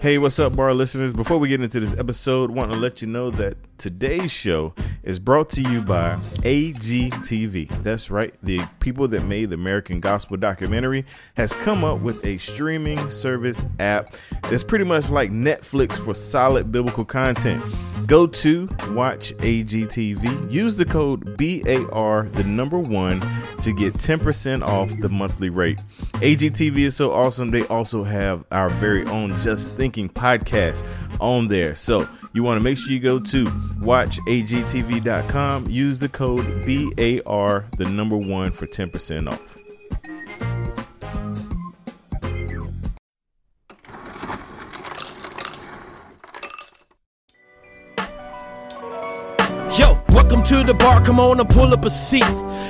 Hey, what's up, bar listeners? Before we get into this episode, want to let you know that today's show is brought to you by AGTV. That's right, the people that made the American Gospel documentary has come up with a streaming service app that's pretty much like Netflix for solid biblical content. Go to watch AGTV. Use the code BAR, the number one, to get 10% off the monthly rate. AGTV is so awesome. They also have our very own Just Thinking podcast on there. So you want to make sure you go to Use the code BAR, the number one, for 10% off. Yo, welcome to the bar. Come on and pull up a seat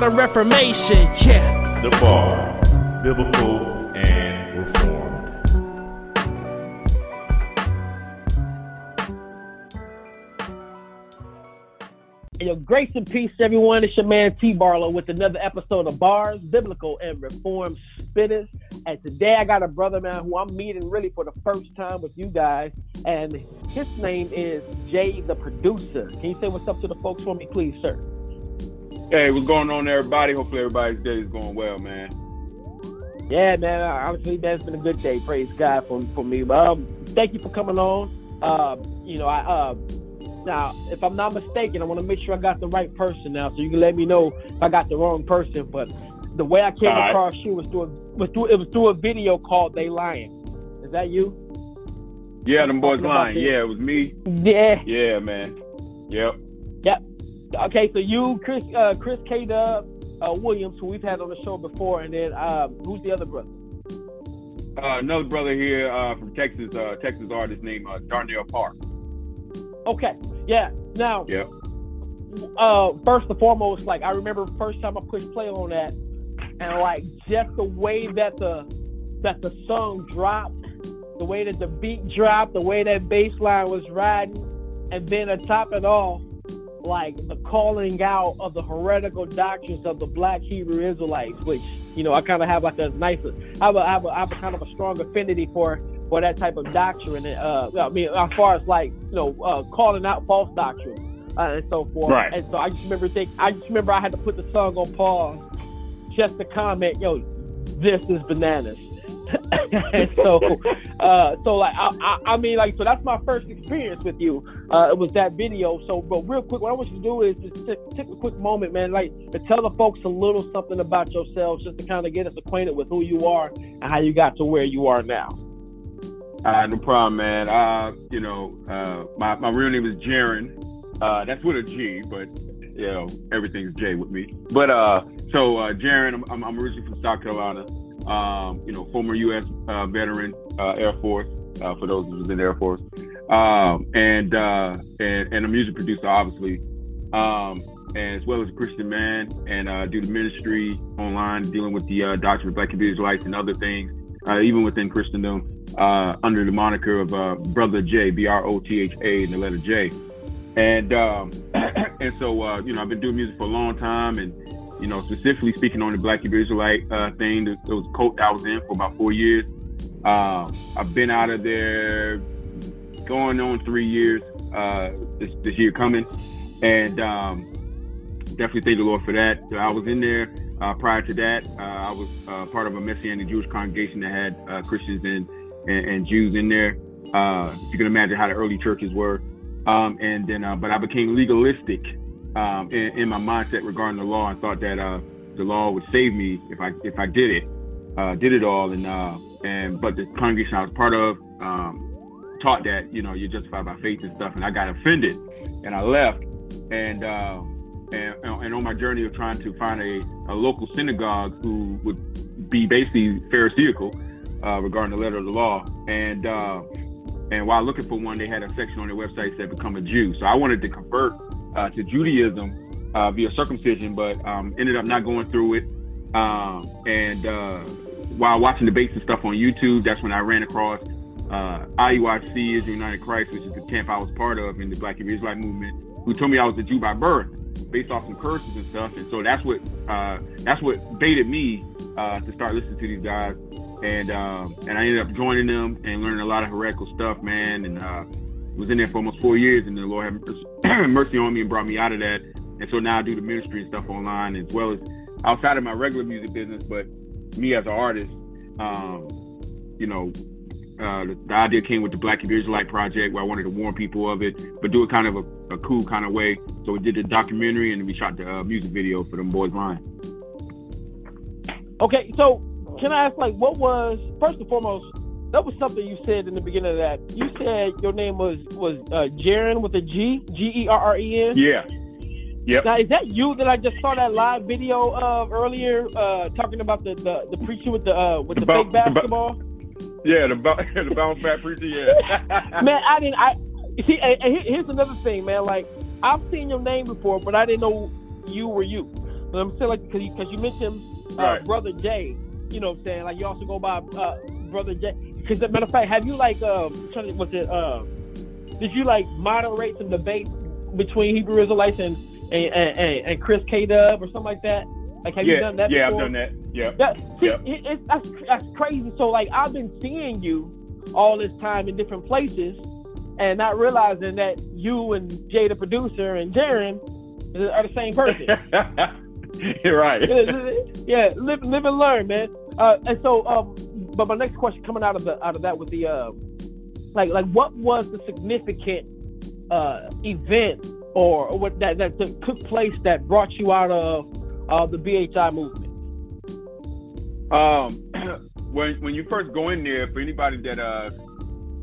reformation. Yeah. The bar, biblical and reformed. Yo, grace and peace, everyone. It's your man T Barlow with another episode of Bars, Biblical and Reformed Spitters. And today I got a brother, man, who I'm meeting really for the first time with you guys. And his name is J the Producer. Can you say what's up to the folks for me, please, sir? Hey, what's going on, everybody? Hopefully, everybody's day is going well, man. Yeah, man. Obviously, it's been a good day. Praise God for, for me. Um, thank you for coming on. Uh, you know, I uh, now, if I'm not mistaken, I want to make sure I got the right person now, so you can let me know if I got the wrong person. But the way I came All right. across you was through a, was through it was through a video called "They Lying." Is that you? Yeah, them boys lying. Yeah, it was me. Yeah. Yeah, man. Yep. Yep. Okay, so you, Chris, uh, Chris K. Dub uh, Williams, who we've had on the show before, and then um, who's the other brother? Uh, another brother here uh, from Texas, uh, Texas artist named uh, Darnell Park. Okay, yeah. Now, Yep. uh, first and foremost, like I remember the first time I pushed play on that, and like just the way that the that the song dropped, the way that the beat dropped, the way that bass line was riding, and then to top it all, like the calling out of the heretical doctrines of the Black Hebrew Israelites, which you know I kind of have like a nice, I have a, I have a, I have a kind of a strong affinity for for that type of doctrine. And, uh, I mean, as far as like you know, uh, calling out false doctrine uh, and so forth. Right. And so I just remember think I just remember I had to put the song on pause just to comment, yo, this is bananas. so, uh, so like I, I, I mean, like so that's my first experience with you. Uh, it was that video. So, but real quick, what I want you to do is just take, take a quick moment, man, like to tell the folks a little something about yourselves, just to kind of get us acquainted with who you are and how you got to where you are now. Uh, no problem, man. Uh, you know, uh, my, my real name is Gerren. Uh, that's with a G, but you know, everything's J with me. But uh, so uh, Gerren, I'm, I'm originally from South Carolina. Um, you know, former U.S. Uh, veteran, uh, Air Force. Uh, for those who's in the Air Force, um, and, uh, and and a music producer, obviously, um, as well as a Christian man, and uh, do the ministry online, dealing with the uh, doctrine of Black Hebrew Israelites and other things, even within Christendom, under the moniker of Brother J, B R O T H A, and the letter J. And um, and so you know, I've been doing music for a long time, and you know, specifically speaking on the Black Hebrew Israelite uh, thing, that was a cult that I was in for about four years. Um, I've been out of there going on three years uh, this, this year coming, and um, definitely thank the Lord for that. I was in there uh, prior to that. Uh, I was uh, part of a Messianic Jewish congregation that had uh, Christians and, and, and Jews in there. Uh, you can imagine how the early churches were. Um, and then, uh, but I became legalistic um, in, in, my mindset regarding the law. I thought that uh, the law would save me if I if I did it, uh, did it all. And uh, and but the congregation I was part of um, taught that you know you're justified by faith and stuff. And I got offended, and I left. And uh, and, and on my journey of trying to find a, a local synagogue who would be basically Pharisaical uh, regarding the letter of the law. And uh, and while looking for one, they had a section on their website that become a Jew. So I wanted to convert uh, to Judaism uh, via circumcision, but um, ended up not going through it. Um, and uh, while watching debates and stuff on YouTube, that's when I ran across uh, IUIC, Israel United Christ, which is the camp I was part of in the Black Israelite movement, who told me I was a Jew by birth, based off some curses and stuff. And so that's what uh, that's what baited me uh, to start listening to these guys and um, and I ended up joining them and learning a lot of heretical stuff, man. And uh, was in there for almost four years, and the Lord had mercy on me and brought me out of that. And so now I do the ministry and stuff online as well as outside of my regular music business. But me as an artist, um, you know, uh, the, the, idea came with the Black Israelite Project, where I wanted to warn people of it, but do it kind of a, a cool kind of way. So we did the documentary, and we shot the uh, music video for them boys lying. Okay, so can I ask, like, what was first and foremost? That was something you said in the beginning of that. You said your name was was uh, Gerren with a G, G E R R E N. Yeah. Yep. Now, is that you that I just saw that live video of earlier, uh, talking about the, the, the preacher with the uh, with the, the fake basketball? The yeah, the the bounce back preacher. Yeah. man, I didn't. I see. And, and here's another thing, man. Like I've seen your name before, but I didn't know you were you. But I'm saying like because you, you mentioned uh, right. brother Jay. You know what I'm saying? Like you also go by uh, brother Jay. Because matter of fact, have you like um was it uh did you like moderate some debate between Hebrew Israelites and and, and, and Chris K Dub or something like that? Like have yeah, you done that? Yeah, before? I've done that. Yeah. That, see, yep. it, it, that's that's crazy. So like I've been seeing you all this time in different places and not realizing that you and J the producer and Gerren are the same person. You're right. yeah, live, live and learn, man. Uh, and so, um, but my next question coming out of the out of that with the uh, like like what was the significant uh, event or, what that that took place that brought you out of uh, the BHI movement? Um, when when you first go in there, for anybody that uh,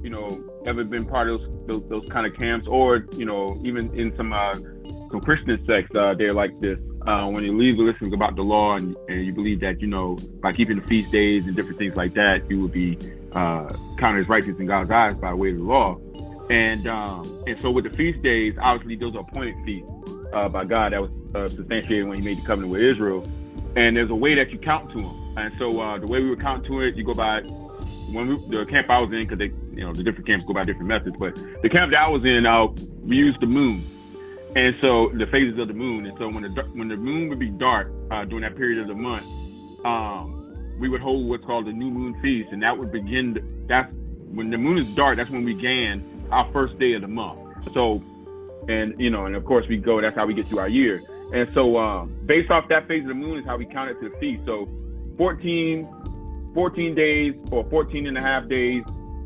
you know, ever been part of those those, those kind of camps, or you know, even in some uh, some Christian sects, uh, they're like this uh, when you leave the listening about the law and, and, you believe that, you know, by keeping the feast days and different things like that, you would be uh, counted as righteous in God's eyes by way of the law. And um, and so with the feast days, obviously those are appointed feasts uh, by God that was uh, substantiated when He made the covenant with Israel. And there's a way that you count to them. And so uh, the way we would count to it, you go by when we, the camp I was in, because they, you know, the different camps go by different methods. But the camp that I was in, uh, we used the moon. And so the phases of the moon. And so when the when the moon would be dark uh, during that period of the month, um, we would hold what's called the new moon feast, and that would begin. To, that's when the moon is dark. That's when we began our first day of the month. So, and you know, and of course we go. That's how we get through our year. And so, um, based off that phase of the moon is how we count it to the feast. So, 14, 14 days or 14 and a half days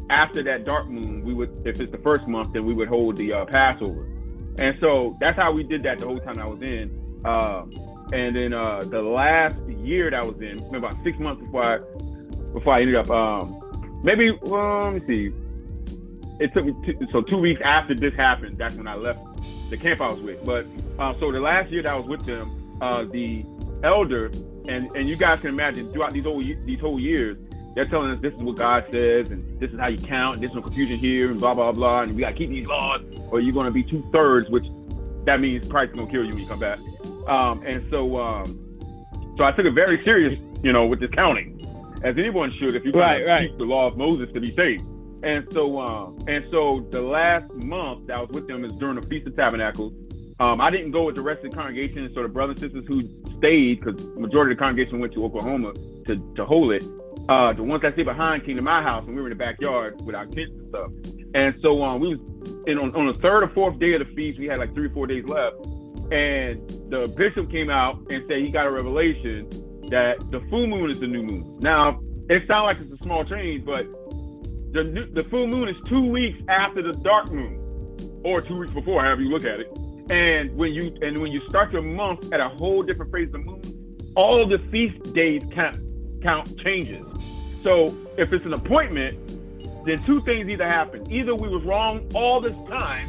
after that dark moon, we would, if it's the first month, then we would hold the uh, Passover. And so that's how we did that the whole time I was in. Um, and then uh, the last year that I was in, about six months before I before I ended up, um, maybe well, let me see. It took me two, so two weeks after this happened. That's when I left the camp I was with. But uh, so the last year that I was with them, uh, the elder and and you guys can imagine throughout these whole these whole years, they're telling us this is what God says, and this is how you count, and there's no confusion here, and blah blah blah, and we got to keep these laws, or you're going to be two thirds, which that means Christ's going to kill you when you come back. Um, and so, um, so I took it very serious, you know, with this counting, as anyone should if you right, right. keep the law of Moses to be saved. And so, um, and so the last month that I was with them is during the Feast of Tabernacles. Um, I didn't go with the rest of the congregation, so the brothers and sisters who stayed, because majority of the congregation went to Oklahoma to, to hold it. Uh, the ones that stayed behind came to my house, and we were in the backyard with our kids and stuff. And so um, we was on, on the third or fourth day of the feast. We had like three or four days left, and the bishop came out and said he got a revelation that the full moon is the new moon. Now it sounds like it's a small change, but the new- the full moon is two weeks after the dark moon, or two weeks before, however you look at it. And when you and when you start your month at a whole different phase of the moon, all the feast days count count changes. So if it's an appointment, then two things either happen. Either we was wrong all this time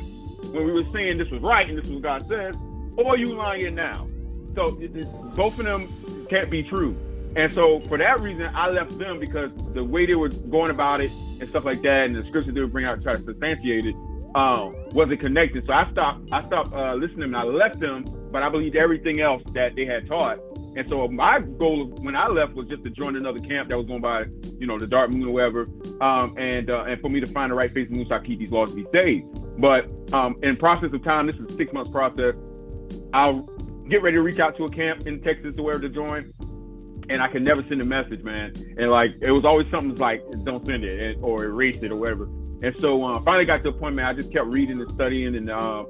when we were saying this was right and this is what God says, or you lying now. So it- it- both of them can't be true. And so for that reason, I left them because the way they were going about it and stuff like that, and the scriptures they would bring out to try to substantiate it, um, wasn't connected. So I stopped. I stopped uh, listening. And I left them, but I believed everything else that they had taught. And so my goal when I left was just to join another camp that was going by, you know, the Dark Moon or whatever, um, and uh, and for me to find the right face moon so I keep these laws these days. But um, in process of time, this is a six months process. I'll get ready to reach out to a camp in Texas or wherever to join, and I can never send a message, man. And like it was always something like don't send it or erase it or whatever. And so uh, finally got to a point, man. I just kept reading and studying and um,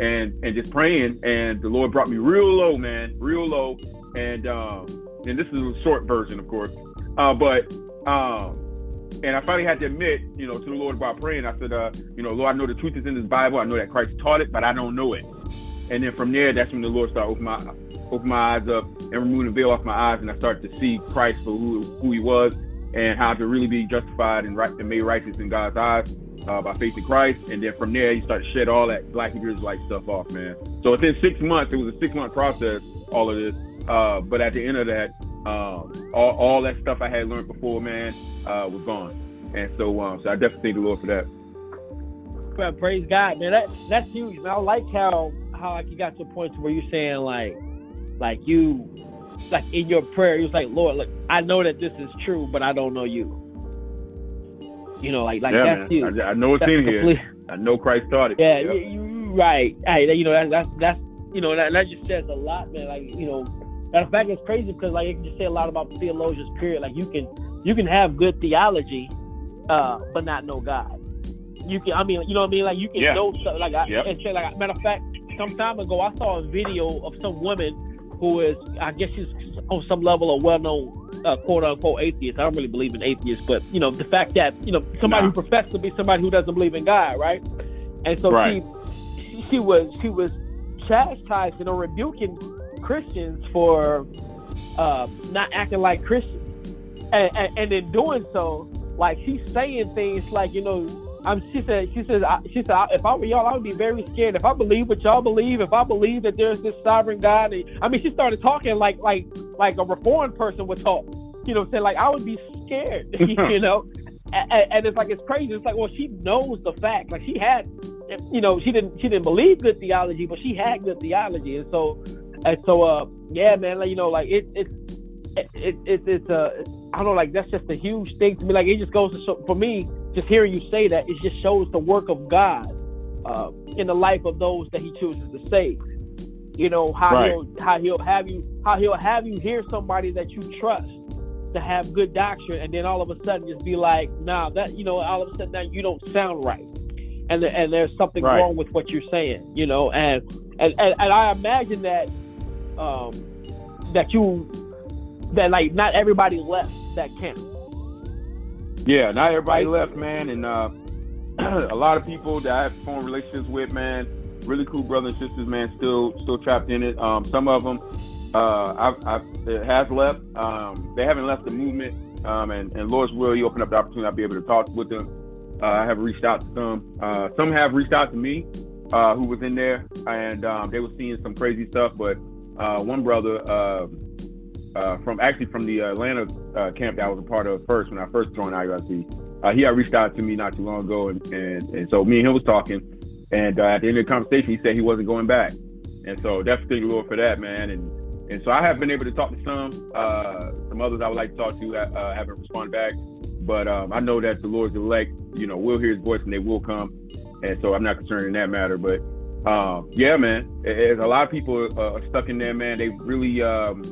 and and just praying, and the Lord brought me real low, man, real low. And um, and this is a short version, of course, uh, but um, and I finally had to admit, you know, to the Lord about praying. I said, uh, you know, Lord, I know the truth is in this Bible. I know that Christ taught it, but I don't know it. And then from there, that's when the Lord started opening my my eyes up and removing the veil off my eyes, and I started to see Christ for who who He was and how to really be justified and right and made righteous in God's eyes uh, by faith in Christ. And then from there, you start to shed all that Black Hebrew Israelite stuff off, man. So within six months, it was a six month process, all of this. Uh, but at the end of that, um, all, all that stuff I had learned before, man, uh, was gone. And so, um, so I definitely thank the Lord for that. Well, praise God, man. That that's huge. Man. I like how how like you got to a point to where you're saying like like you like in your prayer, you was like, Lord, look, I know that this is true, but I don't know you. You know, like like yeah, that's man. huge. I, I know it's That's in here. I know Christ taught it. Yeah, Yep. you, you right. Hey, you know that, that's that's you know that, that just says a lot, man. Like you know, matter of fact, it's crazy because like it can just say a lot about theologians. Period. Like you can you can have good theology, uh, but not know God. You can, I mean, you know what I mean? Like you can Yeah. know something. Like I, Yep. and say, like matter of fact, some time ago I saw a video of some woman who is, I guess she's on some level a well-known uh, quote unquote atheist. I don't really believe in atheists, but you know the fact that you know somebody Nah. who professes to be somebody who doesn't believe in God, right? And so Right. she she was she was chastising or rebuking Christians for uh, not acting like Christians, and, and, and in doing so, like she's saying things like you know. Um, she said, she says, I, she said, I- if I were y'all, I would be very scared. If I believe what y'all believe, if I believe that there's this sovereign God, and, I mean, she started talking like, like, like a reformed person would talk. You know, saying like I would be scared. you know, and, and it's like it's crazy. It's like, well, she knows the fact. Like she had, you know, she didn't she didn't believe good theology, but she had good theology, and so and so uh yeah, man, like you know, like it it it, it it's uh I don't know, like that's just a huge thing to me. Like it just goes to show for me, just hearing you say that, it just shows the work of God uh in the life of those that He chooses to save. You know how Right. he'll how he'll have you how he'll have you hear somebody that you trust to have good doctrine, and then all of a sudden just be like, nah, that you know, all of a sudden now you don't sound right, and and there's something Right. wrong with what you're saying, you know, and and and, and I imagine that um that you that like not everybody left that camp. Yeah, not everybody Right. left, man, and uh, a lot of people that I've formed relationships with, man, really cool brothers and sisters, man, still still trapped in it. Um, some of them, uh, I've, I've, it has left. Um, they haven't left the movement, um, and, and Lord's will, He opened up the opportunity I'll be able to talk with them. Uh, I have reached out to some. Uh, some have reached out to me, uh, who was in there, and um, they were seeing some crazy stuff. But uh, one brother. Uh, uh, from actually from the Atlanta uh, camp that I was a part of first when I first joined IUIC. Uh, he had reached out to me not too long ago, and, and, and so me and him was talking. And at the end of the conversation, he said he wasn't going back. And so definitely Lord for that, man. And and so I have been able to talk to some. Some others I would like to talk to uh, haven't responded back. But um, I know that the Lord's elect, you know, will hear His voice and they will come. And so I'm not concerned in that matter. But um, yeah, man, a lot of people uh, stuck in there, man. They really. Um,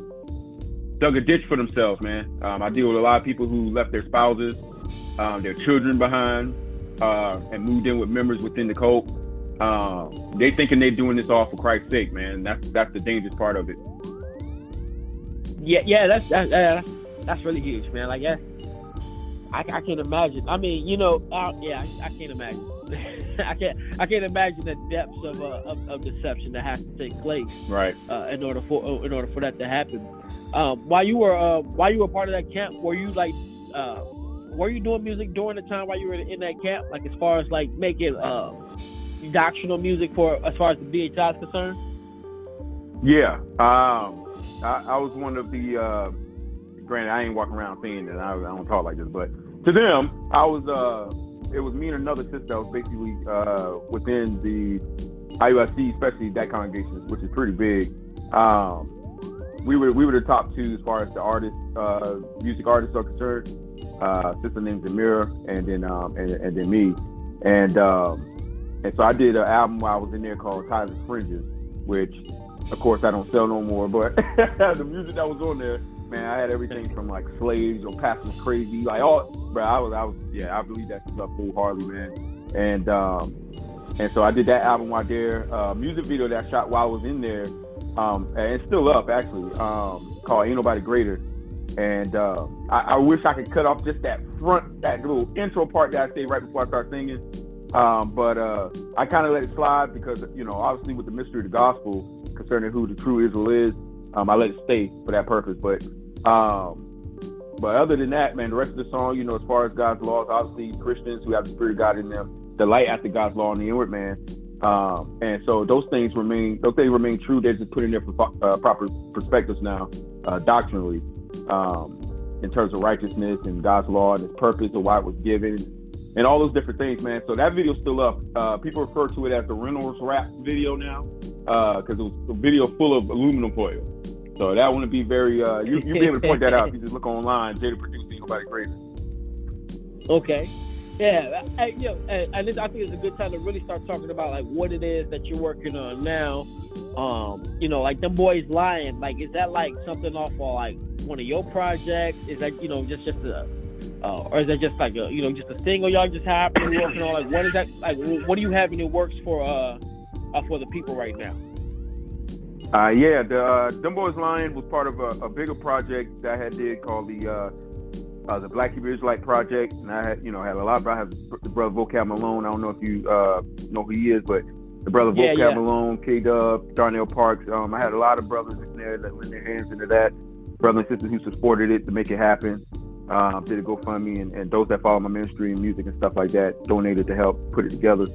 dug a ditch for themselves, man. Um, I deal with a lot of people who left their spouses, um, their children behind, uh, and moved in with members within the cult. Um, they thinking they're doing this all for Christ's sake, man. That's that's the dangerous part of it. Yeah, yeah, that's that, uh, that's really huge, man. Like, yeah, I, I can't imagine. I mean, you know, uh, yeah, I, I, can't imagine. I can't. I can't imagine the depths of, uh, of, of deception that has to take place, right? Uh, in order for in order for that to happen. Um, while you were uh, while you were part of that camp, were you like, uh, were you doing music during the time while you were in that camp? Like as far as like making uh, doctrinal music for as far as the BHI is concerned. Yeah, um, I, I was one of the. Uh, granted, I ain't walking around saying that I, I don't talk like this, but to them, I was uh, it was me and another sister that was basically uh, within the IUIC, especially that congregation, which is pretty big. Um, we were we were the top two as far as the artists, uh, music artists are concerned. Uh, sister named Zamira, and then um, and, and then me, and um, and so I did an album while I was in there called and Fringes, which of course I don't sell no more, but the music that was on there man. I had everything from like slaves or pastors crazy, like all, bro. I was, I was, yeah, I believe that stuff wholeheartedly, man. And um, and so I did that album while there. Uh, music video that I shot while I was in there, um, and it's still up actually. Um, called "Ain't Nobody Greater." And uh, I, I, wish I could cut off just that front, that little intro part that I say right before I start singing. Um, but uh, I kind of let it slide because, you know, obviously with the mystery of the gospel concerning who the true Israel is, um, I let it stay for that purpose. But um, but other than that, man, the rest of the song, you know, as far as God's laws, obviously Christians who have the Spirit of God in them, the light after God's law in the inward man. Um, and so those things remain, those things remain true. They're just put in their uh, proper perspectives now, uh, doctrinally, um, in terms of righteousness and God's law and His purpose and why it was given, and all those different things, man. So that video's still up. Uh, people refer to it as the Reynolds rap video now because uh, it was a video full of aluminum foil. So that wouldn't be very. Uh, you you be able to point that out if you just look online. Jada producing nobody crazy. Okay. Yeah, I, you know, I, I think it's a good time to really start talking about like what it is that you're working on now. Um, you know, like them boys lying. Like, is that like something off of like one of your projects? Is that you know just just a, uh, or is that just like a you know just a single y'all just happening working on? Like, what is that? Like, what do you have in your works for uh, for the people right now? Uh, yeah, the uh, Them Boys Lying was part of a, a, bigger project that I had did called the uh, uh, the Black Hebrew Israelite Project, and I had you know had a lot. Of, I have the brother Vocab Malone. I don't know if you uh, know who he is, but the brother yeah, Vocab yeah. Malone, K Dub, Darnell Parks. Um, I had a lot of brothers in there that lent their hands into that. Brothers and sisters who supported it to make it happen. Um, did a GoFundMe, and, and those that follow my ministry and music and stuff like that donated to help put it together.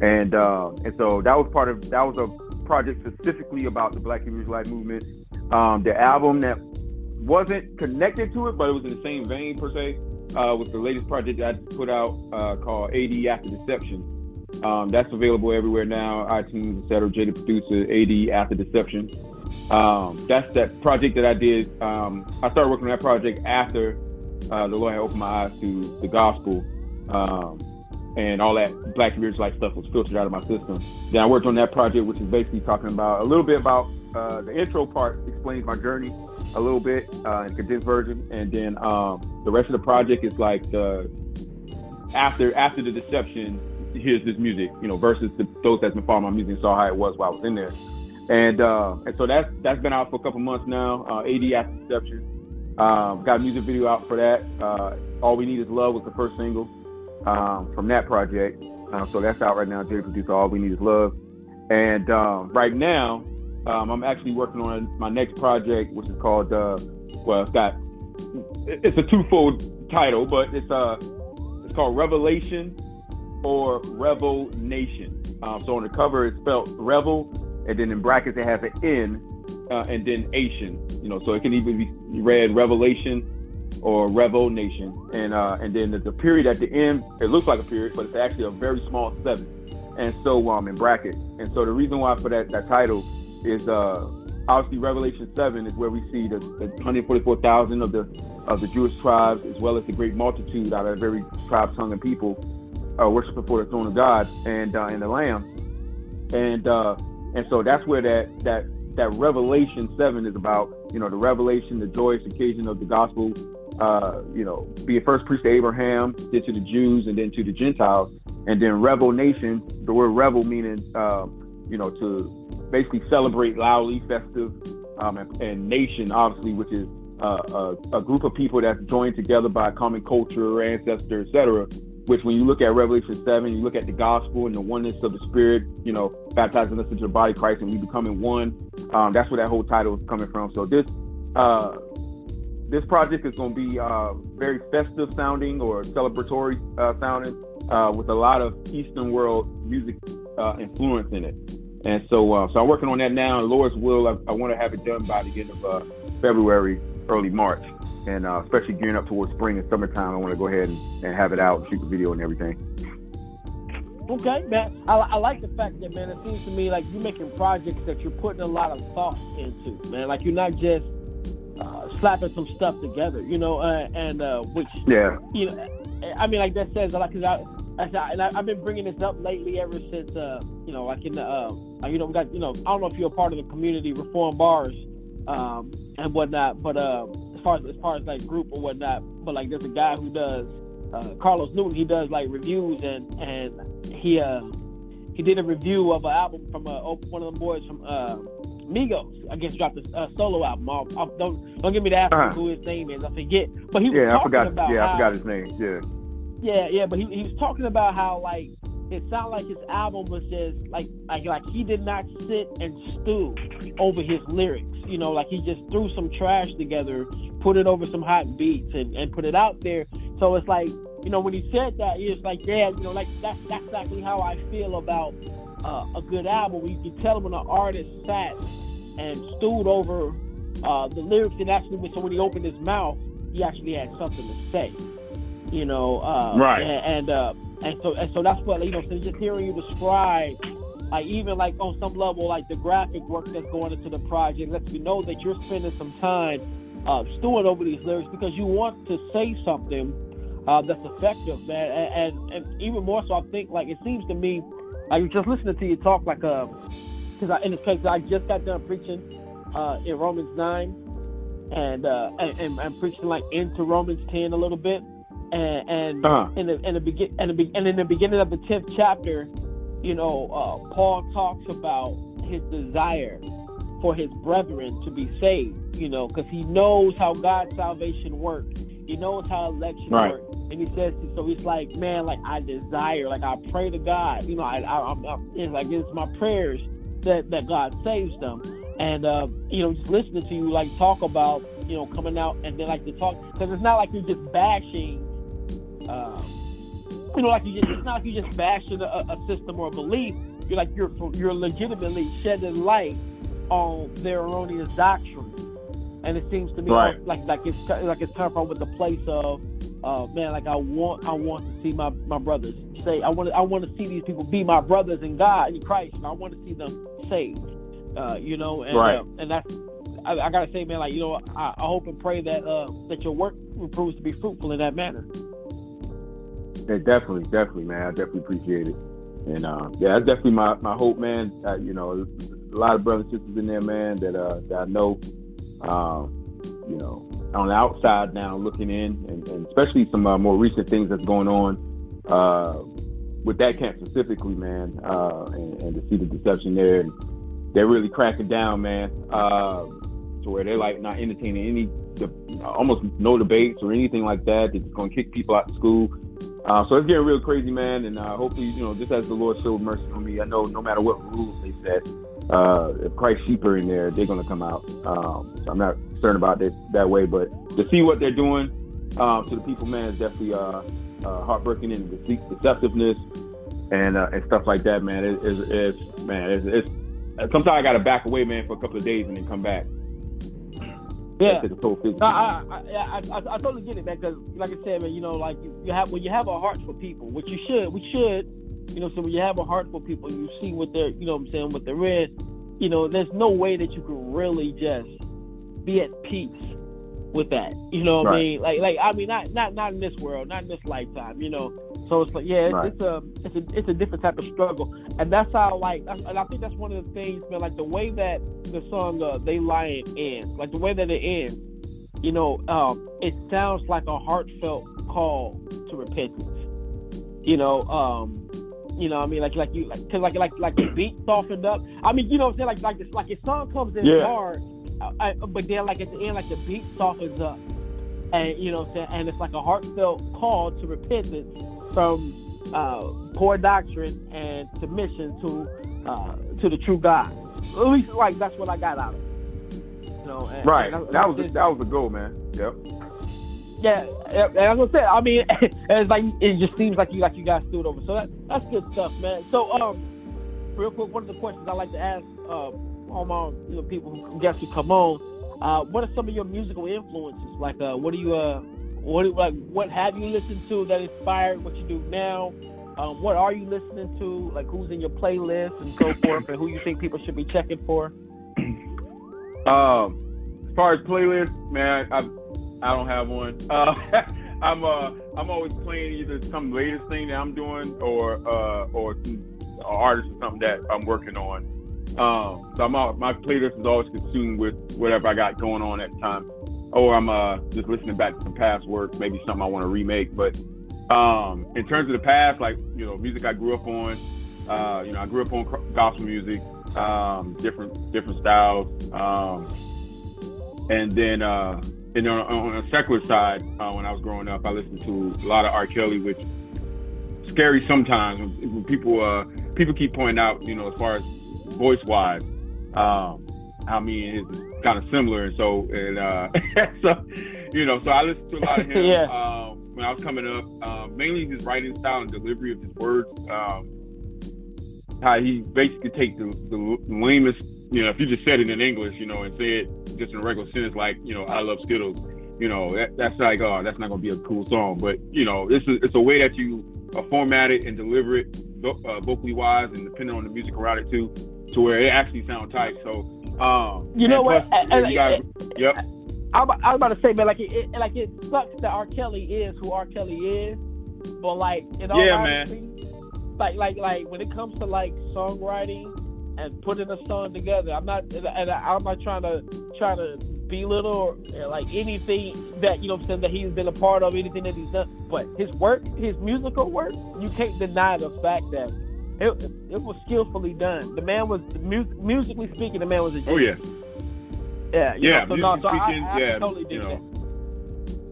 And uh, and so that was part of that was a project specifically about the Black Hebrew Israelite movement. Um, the album that wasn't connected to it, but it was in the same vein per se, uh, was the latest project I put out uh, called AD After Deception. Um, that's available everywhere now, iTunes, etc. J the Producer, AD After Deception. Um, that's that project that I did. Um, I started working on that project after uh, the Lord had opened my eyes to the gospel. Um, and all that Black Beards like stuff was filtered out of my system. Then I worked on that project, which is basically talking about a little bit about uh, the intro part explains my journey a little bit uh, in condensed version, and then um, the rest of the project is like the after after the deception. Here's this music, you know, versus the, those that's been following my music and saw how it was while I was in there, and uh, and so that's that's been out for a couple months now. Uh, AD after deception. Um, got a music video out for that. Uh, All we need is love was the first single um, from that project. Uh, so that's out right now. Jerry produced all we need is love. And um, right now, um, I'm actually working on my next project, which is called uh, well, it's got it's a twofold title, but it's uh it's called Revelation or Revel Nation. Um, so on the cover it's spelled Revel, and then in brackets it has an N, uh, and then Asian. You know, so it can even be read Revelation or Revo Nation. And uh, and then the period at the end, it looks like a period, but it's actually a very small seven. And so um in brackets. And so the reason why for that, that title is uh obviously Revelation seven is where we see the, the 144,000 of the of the Jewish tribes as well as the great multitude out of every tribe, tongue, and people uh, worship before the throne of God and uh, and the Lamb. And uh, and so that's where that that that Revelation seven is about. You know, the revelation, the joyous occasion of the gospel uh, you know, be a first priest to Abraham, then to the Jews, and then to the Gentiles, and then revel nation. The word revel meaning, uh, you know, to basically celebrate loudly, festive, um, and, and, nation, obviously, which is a, a, group of people that's joined together by common culture, or ancestor, etc. Which, when you look at Revelation seven, you look at the gospel and the oneness of the Spirit, you know, baptizing us into the body of Christ and we becoming one. Um, that's where that whole title is coming from. So this uh, this project is going to be uh, very festive sounding or celebratory uh, sounding, uh, with a lot of Eastern world music uh, influence in it. And so, uh, so I'm working on that now. And Lord's will, I, I want to have it done by the end of uh, February, early March, and especially gearing up towards spring and summertime. I want to go ahead and, and have it out, shoot the video and everything. Okay, man. I, I, like the fact that, man, it seems to me like you're making projects that you're putting a lot of thought into, man. Like you're not just slapping some stuff together, you know, uh, and uh, which, yeah, you know, I mean, like that says a lot because I, and I, have been bringing this up lately ever since, uh, you know, like in the, uh, you know, got, you know, I don't know if you're a part of the community reform bars, um, and whatnot, but uh, as far as as far as like group or whatnot, but like there's a guy who does, uh, Carlos Newton, he does like reviews and and he uh he did a review of an album from uh, one of the boys from uh, Migos. I guess dropped a, a solo album. I'll, I'll, don't don't give me that uh-huh. who his name is. I forget. But he was yeah, talking I forgot, about yeah, how, I forgot his name. Yeah. Yeah, yeah, but he, he was talking about how like it sounded like his album was just like like like he did not sit and stew over his lyrics. You know, like he just threw some trash together, put it over some hot beats, and, and put it out there. So it's like you know when he said that, he was like, yeah, you know, like that's that's exactly how I feel about uh, a good album. where You can tell when an artist sat and stewed over uh, the lyrics, and actually, so when he opened his mouth, he actually had something to say you know, uh, right? And and, uh, and so and so that's what you know. So just hearing you describe, like even like on some level, like the graphic work that's going into the project lets me know that you're spending some time uh, stewing over these lyrics because you want to say something uh, that's effective, man. And, and, and even more so, I think like it seems to me, like just listening to you talk, like a, because I, in this case, I just got done preaching uh, in Romans nine. And, uh, and, and preaching like into Romans ten a little bit, and, and uh-huh. in the in the begin and, the, and in the beginning of the tenth chapter, you know, uh, Paul talks about his desire for his brethren to be saved. You know, because he knows how God's salvation works. He knows how election right. works, and he says so. He's like, man, like I desire, like I pray to God. You know, I, I, I'm, I'm it's like it's my prayers that that God saves them. And uh, you know, just listening to you like talk about you know coming out and then like to talk because it's not like you're just bashing um, you know, like you just, it's not like you just bashing a, a system or a belief. You're like you're you're legitimately shedding light on their erroneous doctrine, and it seems to me right. like, like it's like it's come from with the place of, uh, man, like I want I want to see my, my brothers say I want to, I want to see these people be my brothers in God in Christ, and I want to see them saved. Uh, you know, and right. uh, and that's I, I, gotta say, man, like you know, I, I hope and pray that uh, that your work proves to be fruitful in that manner. Yeah, definitely, definitely, man. I definitely appreciate it. And uh, yeah, that's definitely my, my hope, man. Uh, you know, a lot of brothers and sisters in there, man, that uh, that I know. Um, you know, on the outside now, looking in, and, and especially some uh, more recent things that's going on uh, with that camp specifically, man, uh, and, and, to see the deception there, and they're really cracking down, man, uh, to where they're like not entertaining any, almost no debates or anything like that. They're just going to kick people out of school. Uh, so it's getting real crazy, man. And uh, hopefully, you know, just as the Lord showed mercy on me, I know no matter what rules they set, uh, if Christ's sheep are in there, they're going to come out. Um, so I'm not concerned about this that way. But to see what they're doing um, to the people, man, is definitely uh, uh, heartbreaking and deceptiveness and uh, and stuff like that, man. It, it's, it's man, it's, it's sometimes I got to back away, man, for a couple of days and then come back. Yeah, no, I, I, I, I, I totally get it, man. Because, like I said, man, you know, like you, you have when you have a heart for people, which you should, we should, you know. So when you have a heart for people, you see what they're, you know, what I'm saying, what they're in. You know, there's no way that you can really just be at peace with that. You know what right. I mean? Like, like I mean, not not not in this world, not in this lifetime. You know, so it's like, yeah, it's, right. it's, a it's a it's a different type of struggle, and that's how like, and I think that's one of the things, man. Like the way that the song uh, "They Lying" ends, like the way that it ends, you know, um, it sounds like a heartfelt call to repentance. You know, um, you know, what I mean, like like you like cause like like like the beat softened up. I mean, you know, what I'm saying like like this like your song comes in yeah. hard I, but then like at the end, like the beat softens up, and you know, what I'm saying, and it's like a heartfelt call to repentance from uh, poor doctrine and submission to uh, to the true God. At least, like that's what I got out of it. You know, and, Right. and That was just- that was the goal, man. Yep. Yeah, yeah, as I said, I mean, it's like it just seems like you like you guys stood over. So that that's good stuff, man. So um, real quick, one of the questions I like to ask uh, all my you know people who guests who come on, uh, what are some of your musical influences? Like, uh, what do you uh, what like what have you listened to that inspired what you do now? Um, what are you listening to? Like, who's in your playlist and so forth, and who you think people should be checking for? Um, as far as playlist, man, I I don't have one. Uh, I'm uh I'm always playing either some latest thing that I'm doing or uh or some artist or something that I'm working on. Um, so I'm my playlist is always consumed with whatever I got going on at the time, or I'm uh just listening back to some past work, maybe something I want to remake. But um, in terms of the past, like you know, music I grew up on, uh, you know, I grew up on gospel music, um, different different styles, um, and then uh, and on, on a secular side, uh, when I was growing up, I listened to a lot of R. Kelly, which scary sometimes when, when people uh, people keep pointing out, you know, as far as voice wise, um, I mean, it's kind of similar, and so and uh, so you know, so I listened to a lot of him Yeah. um, when I was coming up, um, mainly his writing style and delivery of his words. Um, how he basically take the, the lamest, you know, if you just said it in English, you know, and say it just in a regular sentence, like, you know, I love Skittles, you know, that, that's like, oh, that's not gonna be a cool song, but you know, it's a, it's a way that you uh, format it and deliver it uh, vocally wise, and depending on the music around it too, to where it actually sounds tight. So, um, You know what? plus, And- you guys, yep, I was I was about to say, man, like it, it, like it sucks that R. Kelly is who R. Kelly is, but like in all Yeah, man. honesty, like like like when it comes to like songwriting and putting a song together, I'm not and I- I'm not trying to trying to belittle or, or like anything that you know I'm saying that he's been a part of, anything that he's done, but his work, his musical work, you can't deny the fact that. It, it was skillfully done. The man was mu- musically speaking. The man was a oh genius. yeah. yeah, you Yeah, know, so, no, so musically speaking, I, I yeah, totally you know. that.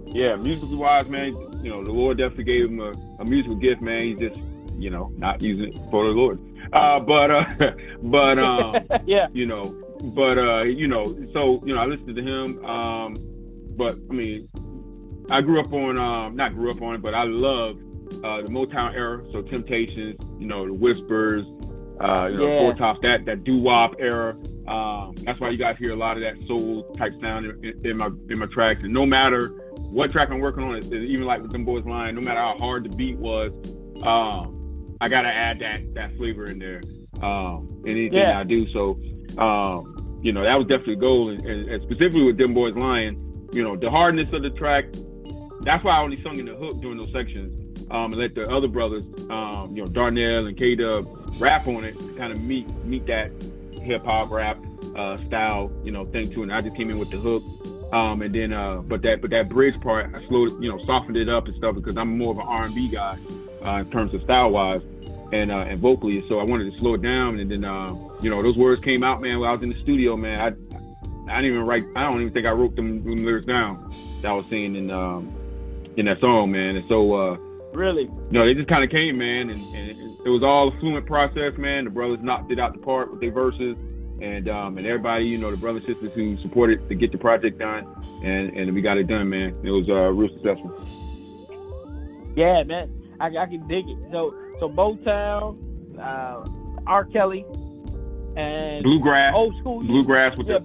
yeah, musically wise, man, you know, the Lord definitely gave him a, a musical gift, man. He just, you know, not using it for the Lord. Uh, but, uh, but, um, yeah, you know, but, uh, you know, so, you know, I listened to him. Um, but I mean, I grew up on, um, not grew up on it, but I love, uh, the Motown era. So Temptations, you know, the Whispers, uh, you know, Yeah. Four Tops, that, that doo-wop era. Um, that's why you guys hear a lot of that soul type sound in, in, my, in my tracks. And no matter, what track I'm working on is, is even like with them boys lying, no matter how hard the beat was, um, I gotta add that that flavor in there. Um, in anything Yeah. I do. So um, you know, that was definitely a goal and, and, and specifically with them boys lying, you know, the hardness of the track, that's why I only sung in the hook during those sections. Um, and let the other brothers, um, you know, Darnell and K Dub rap on it to kind of meet meet that hip hop rap uh, style, you know, thing too. And I just came in with the hook. Um, and then, uh, but that, but that bridge part, I slowed, you know, softened it up and stuff because I'm more of an R&B guy in terms of style wise and uh, and vocally. So I wanted to slow it down. And then, uh, you know, those words came out, man. While I was in the studio, man. I, I didn't even write. I don't even think I wrote them, them lyrics down that I was saying in um, in that song, man. And so, uh, really. you know, they just kind of came, man, and, and it, it was all a fluent process, man. The brothers knocked it out the park with their verses, and um, and everybody, you know, the brothers and sisters who supported to get the project done, and and we got it done, man. It was uh, real successful. Yeah, man, I, I can dig it. So so Motown, uh, R. Kelly, and Bluegrass, old school. bluegrass with yeah, the,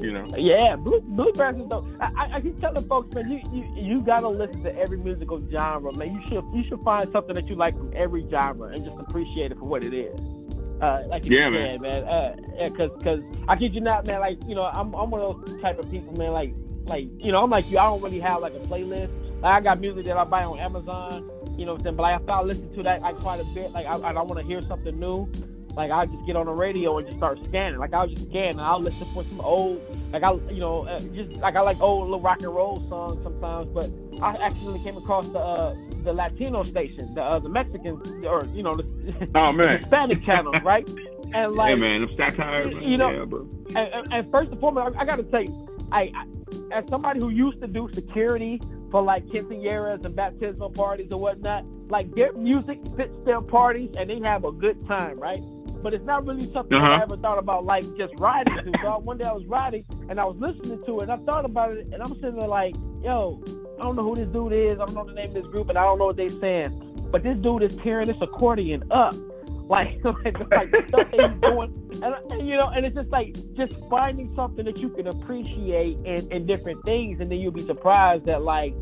you know, Yeah, blue, bluegrass is dope. I, I, I keep telling folks, man, you, you you gotta listen to every musical genre, man. You should you should find something that you like from every genre and just appreciate it for what it is. Uh, like you Yeah, said, man. Uh, yeah, cause, cause I kid you not, man. Like you know, I'm I'm one of those type of people, man. Like like you know, I'm like you. I don't really have like a playlist. Like I got music that I buy on Amazon. You know what I'm saying? But like, if I listening to that like quite a bit. Like I, I want to hear something new. Like I'll just get on the radio and just start scanning. Like I'll just scan and I'll listen for some old, like I, you know, uh, just like I like old little rock and roll songs sometimes. But I accidentally came across the uh, the Latino station, the uh, the Mexican or you know the oh man Hispanic channel, right? And like, hey man, I'm satire. You know, yeah, bro. And, and, and, first and foremost, I, I got to say, I, I, as somebody who used to do security for like quinceañeras and baptismal parties or whatnot, like their music fits their parties and they have a good time, right? But it's not really something uh-huh. I ever thought about, like just riding to. So one day I was riding and I was listening to it, and I thought about it, and I'm sitting there like, yo, I don't know who this dude is, I don't know the name of this group, and I don't know what they're saying, but this dude is tearing this accordion up. Like, like, like the stuff doing, and, and, you know, and it's just like just finding something that you can appreciate in, in different things, and then you'll be surprised that like,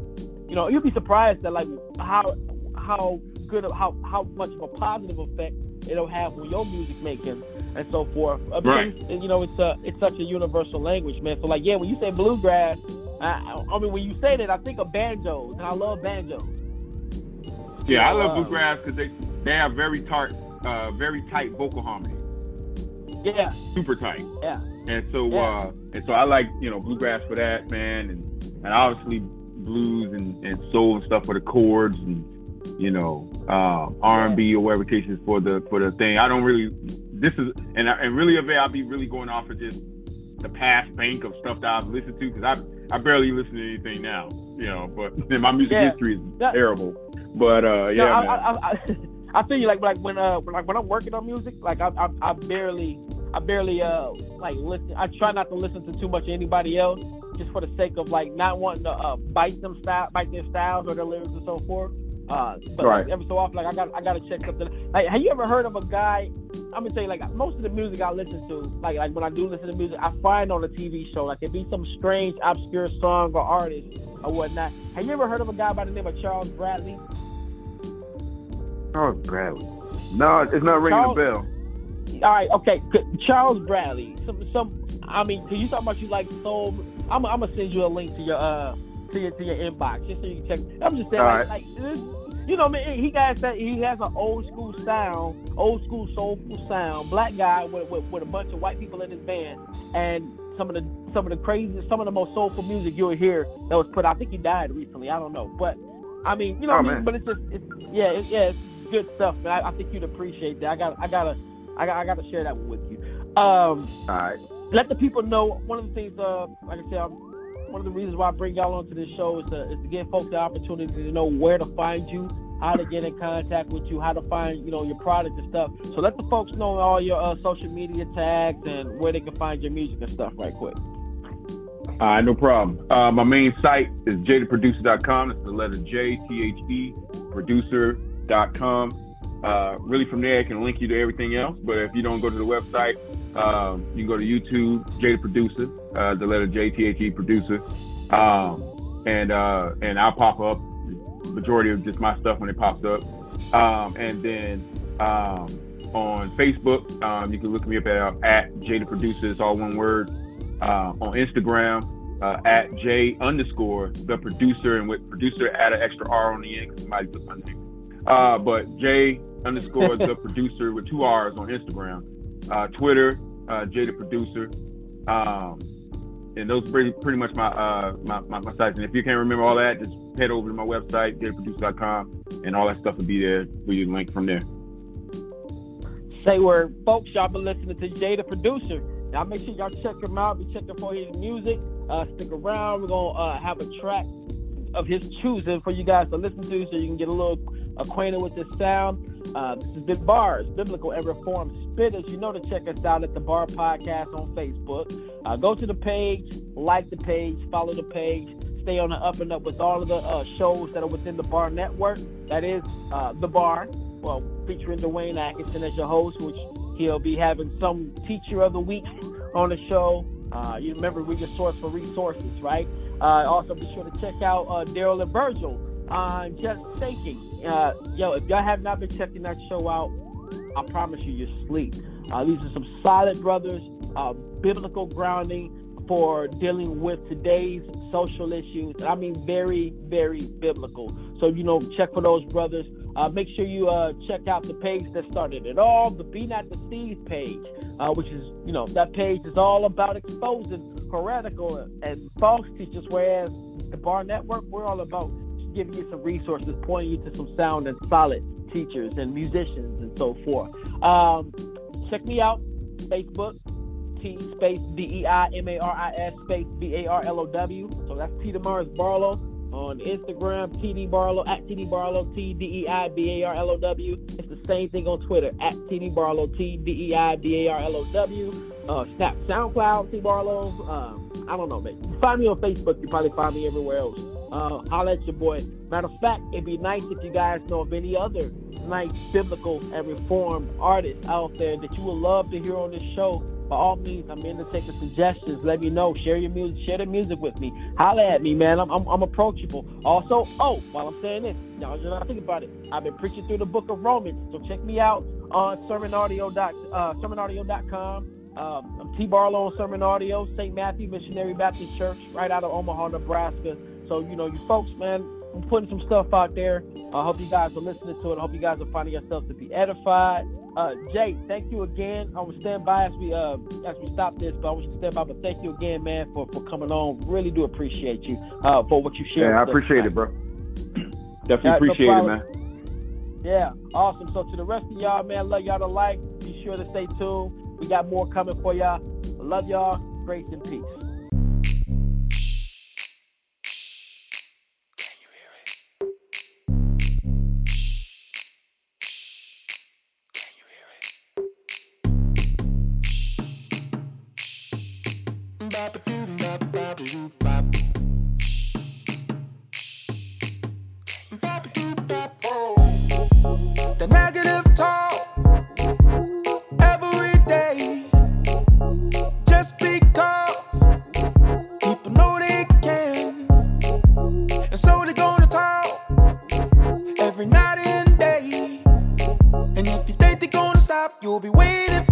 you know, you'll be surprised that like how how good how how much of a positive effect it'll have on your music making and so forth. Right. You know, it's a it's such a universal language, man. So like, yeah, when you say bluegrass, I, I mean, when you say that, I think of banjos, and I love banjos. Yeah, I love bluegrass because they they have very tight, uh, very tight vocal harmony. Yeah. Super tight. Yeah. And so, yeah. uh, and so I like you know bluegrass for that, man, and and obviously blues and, and soul and stuff for the chords and you know um, R and B or whatever cases for the for the thing. I don't really. This is and and really of it, I'll be really going off of just the past bank of stuff that I've listened to because I I barely listen to anything now, you know. But my music yeah. history is terrible. But uh, yeah, no, I, man. I, I, feel you like like when uh like when I'm working on music, like I I, I barely I barely uh like listen. I try not to listen to too much of anybody else, just for the sake of like not wanting to uh, bite them style, bite their styles or their lyrics and so forth. Uh, but right. like, every so often, like I got I gotta check something. Like, have you ever heard of a guy? I'm gonna tell you, like most of the music I listen to, like like when I do listen to music, I find on a TV show, like it be some strange, obscure song or artist or whatnot. Have you ever heard of a guy by the name of Charles Bradley? Charles Bradley. No, it's not ringing Charles, a bell. All right, okay. Charles Bradley. Some, some. I mean, cause you talking about you like soul. I'm, I'm gonna send you a link to your uh to your to your inbox just so you can check. I'm just saying, like, right. like this, you know, man, he got that. He has an old school sound, old school soulful sound. Black guy with, with, with a bunch of white people in his band, and some of the some of the craziest, some of the most soulful music you'll hear that was put. out. I think he died recently. I don't know, but I mean, you know, oh, I mean, but it's just, it's yeah, it, yeah. It's, good stuff, man. I, I, think you'd appreciate that. I got, I gotta, I got, I gotta share that with you. Um, All right. Let the people know. One of the things, uh, like I said, I'm, one of the reasons why I bring y'all onto this show is to, is to give folks the opportunity to know where to find you, how to get in contact with you, how to find you know your product and stuff. So let the folks know all your uh, social media tags and where they can find your music and stuff right quick. All right, no problem. Uh, my main site is jtheproducer.com. It's the letter J T H E producer.com. Uh, really, from there, I can link you to everything else. But if you don't go to the website, um, you can go to YouTube, J the Producer, uh, the letter J T H E Producer, um, and uh, and I'll pop up. Majority of just my stuff when it pops up, um, and then um, on Facebook, um, you can look me up at at J the Producer. It's all one word. Uh, on Instagram, uh, at J underscore the producer, and with producer add an extra R on the end because somebody put my name. Uh, but J underscore the producer with two R's on Instagram, uh, Twitter, uh, J the producer, um, and those are pretty pretty much my, uh, my, my my sites. And if you can't remember all that, just head over to my website, jtheproducer.com, and all that stuff will be there for you to link from there. Say word, folks. Y'all been listening to J the producer. Now make sure y'all check him out. Be checking for his music. Uh, stick around. We're gonna uh, have a track of his choosing for you guys to listen to, so you can get a little acquainted with this sound. Uh, this is Big Bars, Biblical and Reformed Spitters. You know to check us out at the Bar Podcast on Facebook. Uh, go to the page, like the page, follow the page, stay on the up and up with all of the uh, shows that are within the Bar Network. That is uh, the Bar, well, featuring Dwayne Atkinson as your host, which he'll be having some teacher of the week on the show. Uh, you remember we your source for resources, right? Uh, also, be sure to check out uh, Darrell and Virgil on Just Thinking. Uh, yo, if y'all have not been checking that show out, I promise you, you're asleep. Uh, these are some solid brothers, uh, biblical grounding for dealing with today's social issues. I mean, very, very biblical. So, you know, check for those brothers. Uh, make sure you uh, check out the page that started it all, the Be Not Deceived page, uh, which is, you know, that page is all about exposing heretical and false teachers, whereas the Bar Network, we're all about giving you some resources, pointing you to some sound and solid teachers and musicians and so forth. Um, check me out, Facebook, T space D E I M A R I S space B A R L O W. So that's T Mars Barlow on Instagram, TD Barlow at TD Barlow, T D E I B A R L O W. It's the same thing on Twitter at TD Barlow, T D E I B A R L O W. Uh, Snap, SoundCloud, T Barlow. Um, I don't know, man. Find me on Facebook. You probably find me everywhere else. Uh, I'll let your boy. Matter of fact, it'd be nice if you guys know of any other nice biblical and reformed artists out there that you would love to hear on this show by all means, I'm in to take the suggestions. Let me know. Share your music. Share the music with me. Holla at me, man. I'm, I'm, I'm approachable. Also, oh, while I'm saying this, y'all just not think about it. I've been preaching through the book of Romans, so check me out on. Uh, sermonaudio.com. Um, I'm T Barlow on Sermon Audio, St. Matthew Missionary Baptist Church, right out of Omaha, Nebraska. So, you know, you folks, man, I'm putting some stuff out there. I hope you guys are listening to it. I hope you guys are finding yourselves to be edified. Uh, Jay, thank you again. I will stand by as we uh, as we stop this, but I want you to stand by. But thank you again, man, for, for coming on. Really do appreciate you uh, for what you shared. Yeah, I appreciate it, bro. Definitely appreciate no it, man. Yeah, awesome. So to the rest of y'all, man, love y'all to like. Be sure to stay tuned. We got more coming for y'all. love y'all. Grace and peace. Don't give a care.